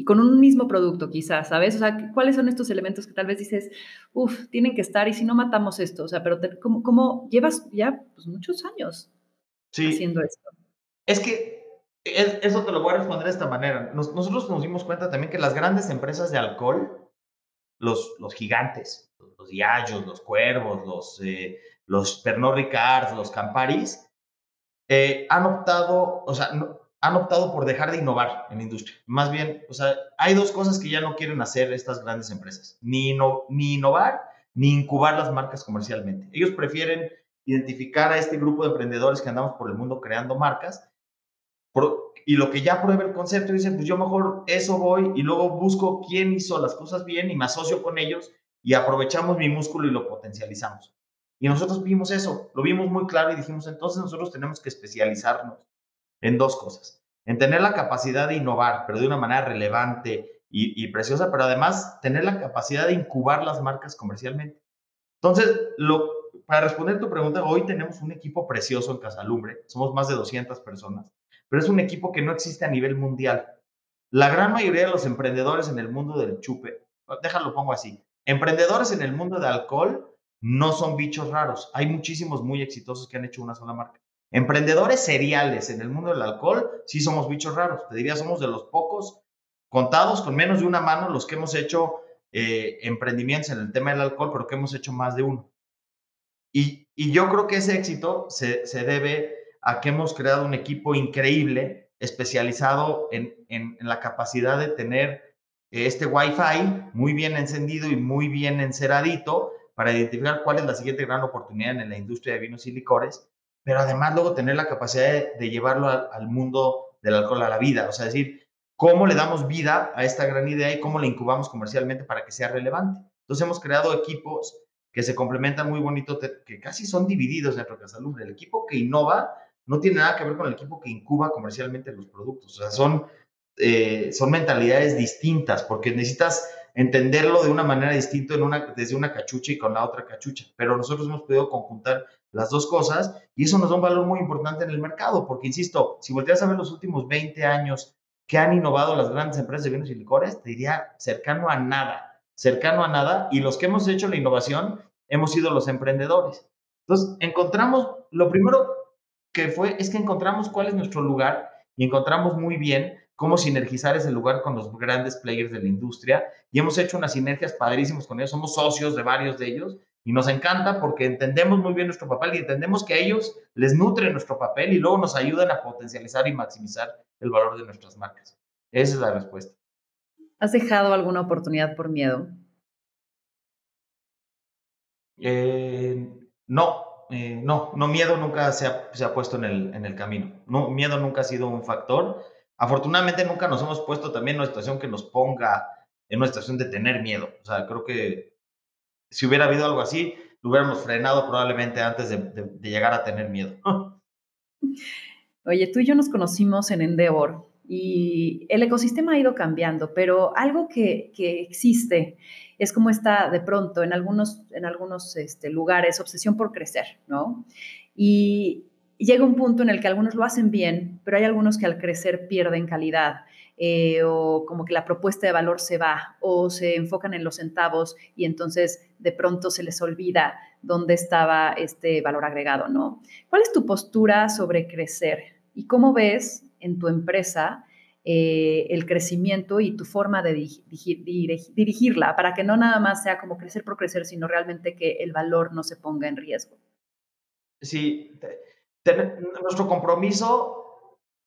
Y con un mismo producto, quizás, ¿sabes? O sea, ¿cuáles son estos elementos que tal vez dices, uff, tienen que estar y si no matamos esto? O sea, pero ¿cómo, llevas ya pues, muchos años haciendo esto? Es que eso te lo voy a responder de esta manera. nosotros nos dimos cuenta también que las grandes empresas de alcohol, los, los gigantes, los Diageo, los Cuervos, los, eh, los Pernod Ricard, los Camparis, eh, han optado, o sea, han optado por dejar de innovar en la industria. Más bien, o sea, hay dos cosas que ya no quieren hacer estas grandes empresas. Ni, no, ni innovar, ni incubar las marcas comercialmente. Ellos prefieren identificar a este grupo de emprendedores que andamos por el mundo creando marcas y lo que ya prueba el concepto, dice, pues yo mejor eso voy y luego busco quién hizo las cosas bien y me asocio con ellos y aprovechamos mi músculo y lo potencializamos. Y nosotros vimos eso, lo vimos muy claro y dijimos, entonces nosotros tenemos que especializarnos en dos cosas, en tener la capacidad de innovar, pero de una manera relevante y, preciosa, pero además tener la capacidad de incubar las marcas comercialmente. Entonces, lo, para responder tu pregunta, hoy tenemos un equipo precioso en Casalumbre, somos más de 200 personas pero es un equipo que no existe a nivel mundial. La gran mayoría de los emprendedores en el mundo del chupe, déjalo pongo así, emprendedores en el mundo del alcohol no son bichos raros. Hay muchísimos muy exitosos que han hecho una sola marca. Emprendedores seriales en el mundo del alcohol, sí somos bichos raros. Te diría, somos de los pocos contados con menos de una mano los que hemos hecho eh, emprendimientos en el tema del alcohol, pero que hemos hecho más de uno. Y, yo creo que ese éxito se, debe a que hemos creado un equipo increíble, especializado en, en la capacidad de tener este Wi-Fi muy bien encendido y muy bien enceradito para identificar cuál es la siguiente gran oportunidad en la industria de vinos y licores, pero además luego tener la capacidad de, llevarlo al, mundo del alcohol, a la vida, o sea, decir, cómo le damos vida a esta gran idea y cómo la incubamos comercialmente para que sea relevante. Entonces hemos creado equipos que se complementan muy bonito, que casi son divididos dentro de Casalumbre. El equipo que innova no tiene nada que ver con el equipo que incuba comercialmente los productos, o sea, son, eh, son mentalidades distintas, porque necesitas entenderlo de una manera distinta en una, desde una cachucha y con la otra cachucha. Pero nosotros hemos podido conjuntar las dos cosas y eso nos da un valor muy importante en el mercado, porque insisto, si volteas a ver los últimos 20 años que han innovado las grandes empresas de vinos y licores, te diría cercano a nada, cercano a nada, y los que hemos hecho la innovación hemos sido los emprendedores. Entonces, encontramos, lo primero que fue es que encontramos cuál es nuestro lugar y encontramos muy bien cómo sinergizar ese lugar con los grandes players de la industria y hemos hecho unas sinergias padrísimas con ellos, somos socios de varios de ellos y nos encanta porque entendemos muy bien nuestro papel y entendemos que a ellos les nutre nuestro papel y luego nos ayudan a potencializar y maximizar el valor de nuestras marcas. Esa es la respuesta. ¿Has dejado alguna oportunidad por miedo? Eh, no, eh, no, no, miedo nunca se ha, se ha puesto en el, en el camino. No, miedo nunca ha sido un factor. Afortunadamente nunca nos hemos puesto también en una situación que nos ponga en una situación de tener miedo. O sea, creo que si hubiera habido algo así, lo hubiéramos frenado probablemente antes de, llegar a tener miedo. Oye, tú y yo nos conocimos en Endeavor y el ecosistema ha ido cambiando, pero algo que, existe es como está de pronto en algunos, en algunos este, lugares, obsesión por crecer, ¿no? Y, llega un punto en el que algunos lo hacen bien, pero hay algunos que al crecer pierden calidad. Eh, o como que la propuesta de valor se va o se enfocan en los centavos y entonces de pronto se les olvida dónde estaba este valor agregado, ¿no? ¿Cuál es tu postura sobre crecer y cómo ves en tu empresa eh, el crecimiento y tu forma de dirigirla para que no nada más sea como crecer por crecer, sino realmente que el valor no se ponga en riesgo? Sí, nuestro compromiso,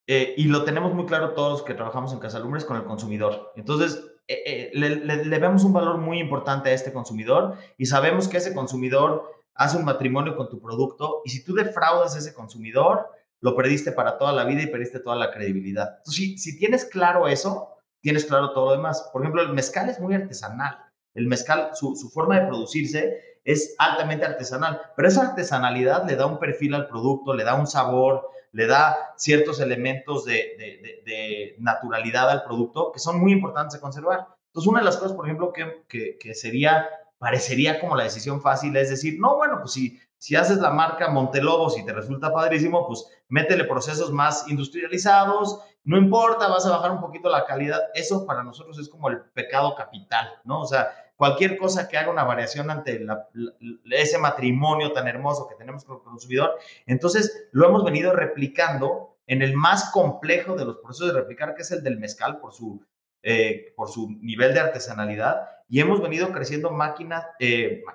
eh, y lo tenemos muy claro todos que trabajamos en Casalumbres, con el consumidor. Entonces, eh, eh, le, le, vemos un valor muy importante a este consumidor y sabemos que ese consumidor hace un matrimonio con tu producto y si tú defraudas a ese consumidor, lo perdiste para toda la vida y perdiste toda la credibilidad. Entonces, si, si tienes claro eso, tienes claro todo lo demás. Por ejemplo, el mezcal es muy artesanal. El mezcal, su, su forma de producirse es altamente artesanal, pero esa artesanalidad le da un perfil al producto, le da un sabor, le da ciertos elementos de, naturalidad al producto que son muy importantes de conservar. Entonces, una de las cosas, por ejemplo, que, que, sería, parecería como la decisión fácil es decir, no, bueno, pues si, si haces la marca Montelobos y te resulta padrísimo, pues métele procesos más industrializados, no importa, vas a bajar un poquito la calidad. Eso para nosotros es como el pecado capital, ¿no? O sea, cualquier cosa que haga una variación ante ese matrimonio tan hermoso que tenemos con el consumidor. Entonces, lo hemos venido replicando en el más complejo de los procesos de replicar, que es el del mezcal, por su, eh, por su nivel de artesanalidad, y hemos venido creciendo máquinas, eh,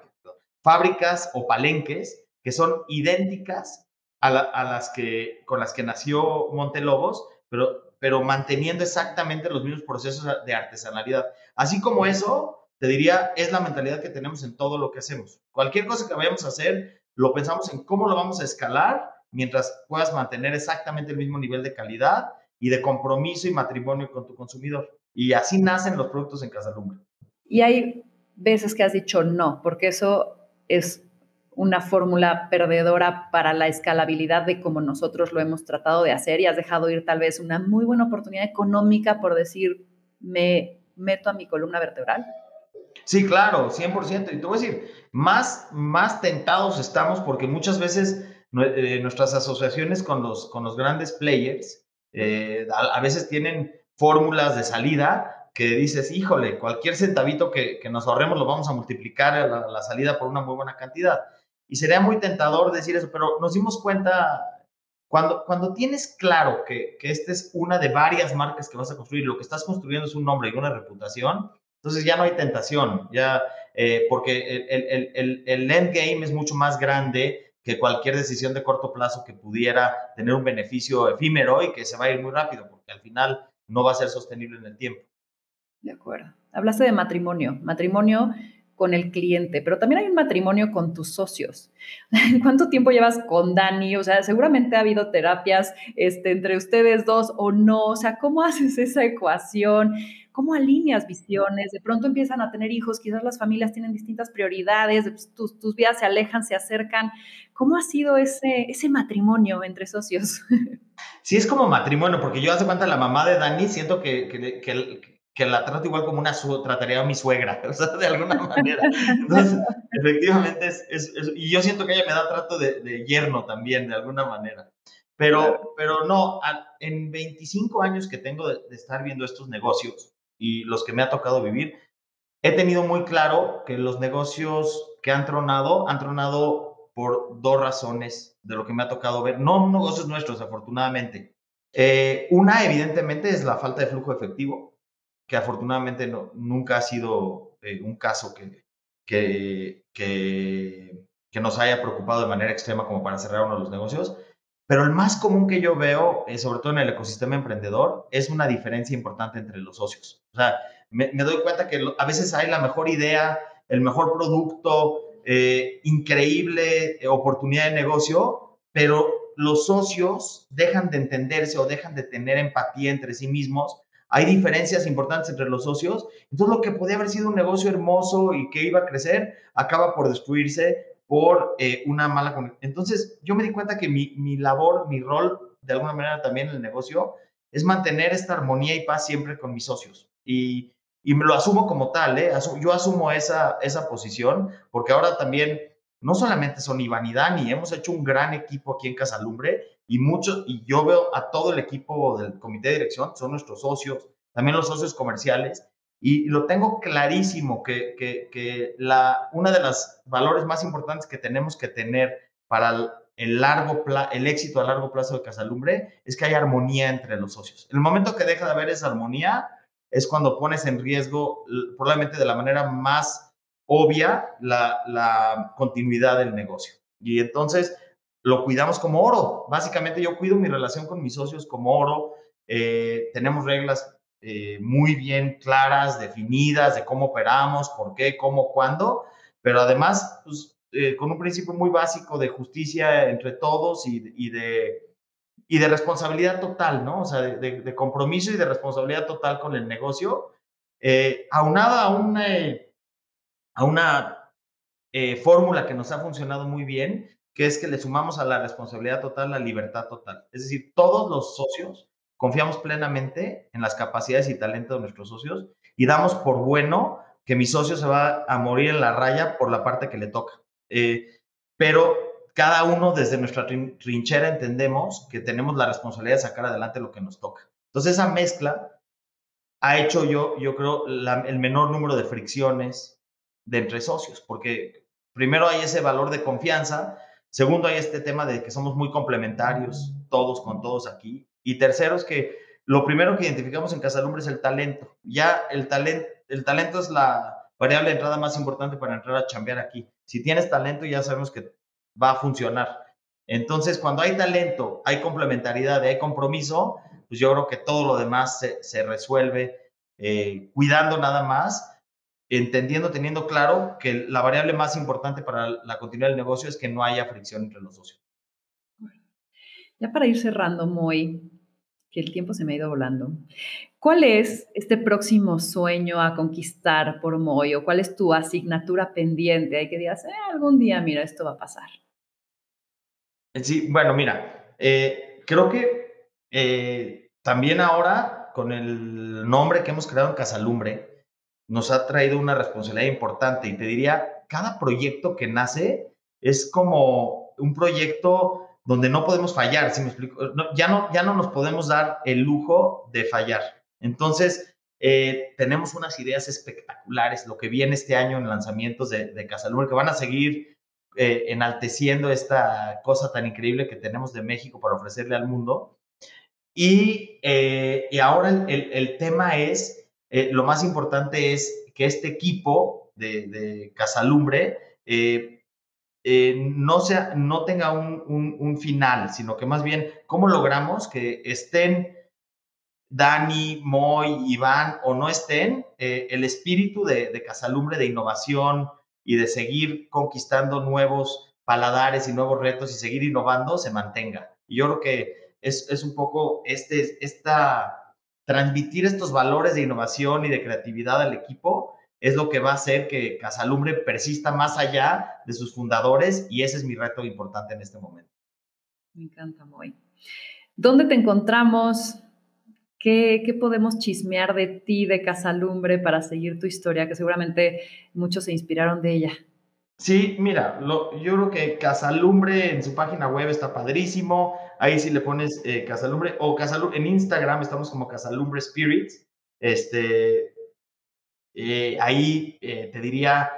fábricas o palenques que son idénticas a, las que, con las que nació Montelobos, pero, pero manteniendo exactamente los mismos procesos de artesanalidad. Así como eso, te diría, es la mentalidad que tenemos en todo lo que hacemos. Cualquier cosa que vayamos a hacer, lo pensamos en cómo lo vamos a escalar mientras puedas mantener exactamente el mismo nivel de calidad y de compromiso y matrimonio con tu consumidor. Y así nacen los productos en Casa Lumbre. Y hay veces que has dicho no, porque eso es una fórmula perdedora para la escalabilidad de como nosotros lo hemos tratado de hacer y has dejado ir tal vez una muy buena oportunidad económica por decir, me meto a mi columna vertebral. Sí, claro, 100%. Y te voy a decir, más, más tentados estamos porque muchas veces eh, nuestras asociaciones con los, con los grandes players Eh, a, veces tienen fórmulas de salida que dices, híjole, cualquier centavito que, nos ahorremos lo vamos a multiplicar la, la salida por una muy buena cantidad. Y sería muy tentador decir eso, pero nos dimos cuenta cuando, cuando tienes claro que, que esta es una de varias marcas que vas a construir, lo que estás construyendo es un nombre y una reputación, entonces ya no hay tentación, ya, eh, porque el, el, el, el endgame es mucho más grande que cualquier decisión de corto plazo que pudiera tener un beneficio efímero y que se va a ir muy rápido, porque al final no va a ser sostenible en el tiempo. De acuerdo. Hablaste de matrimonio. Matrimonio con el cliente, pero también hay un matrimonio con tus socios. ¿Cuánto tiempo llevas con Dani? O sea, seguramente ha habido terapias este, entre ustedes dos o no. O sea, ¿cómo haces esa ecuación? ¿Cómo alineas visiones? De pronto empiezan a tener hijos, quizás las familias tienen distintas prioridades, pues, tus, tus vidas se alejan, se acercan. ¿Cómo ha sido ese, ese matrimonio entre socios? Sí, es como matrimonio, porque yo hace cuenta la mamá de Dani, siento que, que, que, que la trato igual como una su, trataría a mi suegra, o sea, de alguna manera. Entonces, efectivamente, es, es, y yo siento que ella me da trato de, de yerno también, de alguna manera. Pero, pero no, en 25 años que tengo de, de, estar viendo estos negocios y los que me ha tocado vivir, he tenido muy claro que los negocios que han tronado, han tronado por dos razones de lo que me ha tocado ver. No negocios nuestros, afortunadamente. Eh, una, evidentemente, es la falta de flujo efectivo que afortunadamente no, nunca ha sido eh, un caso que, que, que, que, nos haya preocupado de manera extrema como para cerrar uno de los negocios. Pero el más común que yo veo, eh, sobre todo en el ecosistema emprendedor, es una diferencia importante entre los socios. O sea, me, doy cuenta que a veces hay la mejor idea, el mejor producto, eh, increíble oportunidad de negocio, pero los socios dejan de entenderse o dejan de tener empatía entre sí mismos hay diferencias importantes entre los socios. Entonces, lo que podía haber sido un negocio hermoso y que iba a crecer, acaba por destruirse por eh, una mala conexión. Entonces, yo me di cuenta que mi, mi, labor, mi rol, de alguna manera también en el negocio, es mantener esta armonía y paz siempre con mis socios. Y, y me lo asumo como tal, ¿eh? yo asumo esa, esa posición, porque ahora también no solamente son Iván y Dani, hemos hecho un gran equipo aquí en Casalumbre y muchos, y yo veo a todo el equipo del comité de dirección, son nuestros socios, también los socios comerciales, y lo tengo clarísimo que, que, que la, una de los valores más importantes que tenemos que tener para el, largo el éxito a largo plazo de Casalumbre es que haya armonía entre los socios. El momento que deja de haber esa armonía es cuando pones en riesgo, probablemente de la manera más obvia, la, la continuidad del negocio. Y entonces, lo cuidamos como oro. Básicamente yo cuido mi relación con mis socios como oro. Eh, tenemos reglas eh, muy bien claras, definidas de cómo operamos, por qué, cómo, cuándo, pero además pues, eh, con un principio muy básico de justicia entre todos y, y, de, y de responsabilidad total, ¿no? O sea, de, de compromiso y de responsabilidad total con el negocio, aunada a una, a una fórmula que nos ha funcionado muy bien, que es que le sumamos a la responsabilidad total la libertad total. Es decir, todos los socios confiamos plenamente en las capacidades y talento de nuestros socios y damos por bueno que mi socio se va a morir en la raya por la parte que le toca. Eh, pero cada uno desde nuestra trinchera entendemos que tenemos la responsabilidad de sacar adelante lo que nos toca. Entonces esa mezcla ha hecho yo, yo creo, el menor número de fricciones entre socios, porque primero hay ese valor de confianza, Segundo, hay este tema de que somos muy complementarios todos con todos aquí. Y tercero es que lo primero que identificamos en Casalumbre es el talento. Ya el, talento el talento es la variable de entrada más importante para entrar a chambear aquí. Si tienes talento, ya sabemos que va a funcionar. Entonces, cuando hay talento, hay complementariedad, hay compromiso, pues yo creo que todo lo demás se, se resuelve eh, cuidando nada más entendiendo, teniendo claro que la variable más importante para la continuidad del negocio es que no haya fricción entre los socios. Ya para ir cerrando, Moy, que el tiempo se me ha ido volando. ¿Cuál es este próximo sueño a conquistar por Moy o cuál es tu asignatura pendiente? Hay que digas, eh, algún día, mira, esto va a pasar. Sí, bueno, mira, eh, creo que eh, también ahora con el nombre que hemos creado en Casalumbre, nos ha traído una responsabilidad importante y te diría, cada proyecto que nace es como un proyecto donde no podemos fallar, si me explico? ya, no, ya no nos podemos dar el lujo de fallar. Entonces, eh, tenemos unas ideas espectaculares, lo que viene este año en lanzamientos de, de Casalumbre, que van a seguir eh, enalteciendo esta cosa tan increíble que tenemos de México para ofrecerle al mundo. Y, eh, ahora el, tema es, lo más importante es que este equipo de Casalumbre no, sea, no tenga un, un, final, sino que más bien, ¿cómo logramos que estén Dani, Moy, Iván o no estén, eh, el espíritu de, Casalumbre de innovación y de seguir conquistando nuevos paladares y nuevos retos y seguir innovando se mantenga. Y yo creo que es, un poco este, esta, transmitir estos valores de innovación y de creatividad al equipo es lo que va a hacer que Casalumbre persista más allá de sus fundadores y ese es mi reto importante en este momento. Me encanta, Moy. ¿Dónde te encontramos? ¿Qué, podemos chismear de ti, de Casalumbre, para seguir tu historia? Que seguramente muchos se inspiraron de ella. Sí, mira, yo creo que Casalumbre en su página web está padrísimo. Ahí sí le pones eh, Casalumbre o Casalumbre en Instagram estamos como Casalumbre Spirits. Este, eh, ahí eh, te diría,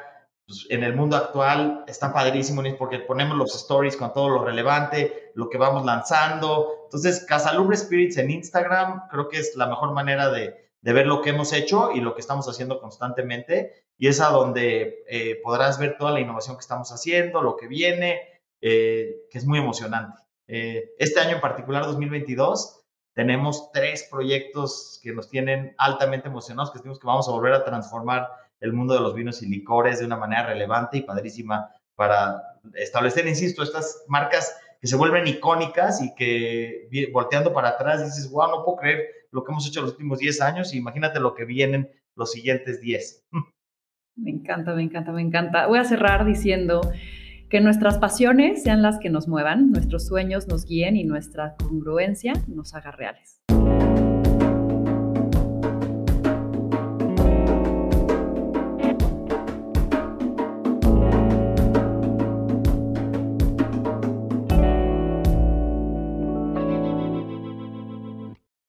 pues, en el mundo actual está padrísimo porque ponemos los stories con todo lo relevante, lo que vamos lanzando. Entonces, Casalumbre Spirits en Instagram creo que es la mejor manera de, ver lo que hemos hecho y lo que estamos haciendo constantemente. Y es a donde eh, podrás ver toda la innovación que estamos haciendo, lo que viene, eh, que es muy emocionante. Eh, este año en particular, 2022, tenemos tres proyectos que nos tienen altamente emocionados, que decimos que vamos a volver a transformar el mundo de los vinos y licores de una manera relevante y padrísima para establecer, insisto, estas marcas que se vuelven icónicas y que volteando para atrás dices, wow, no puedo creer lo que hemos hecho los últimos 10 años y imagínate lo que vienen los siguientes 10. Me encanta, me encanta, me encanta. Voy a cerrar diciendo que nuestras pasiones sean las que nos muevan, nuestros sueños nos guíen y nuestra congruencia nos haga reales.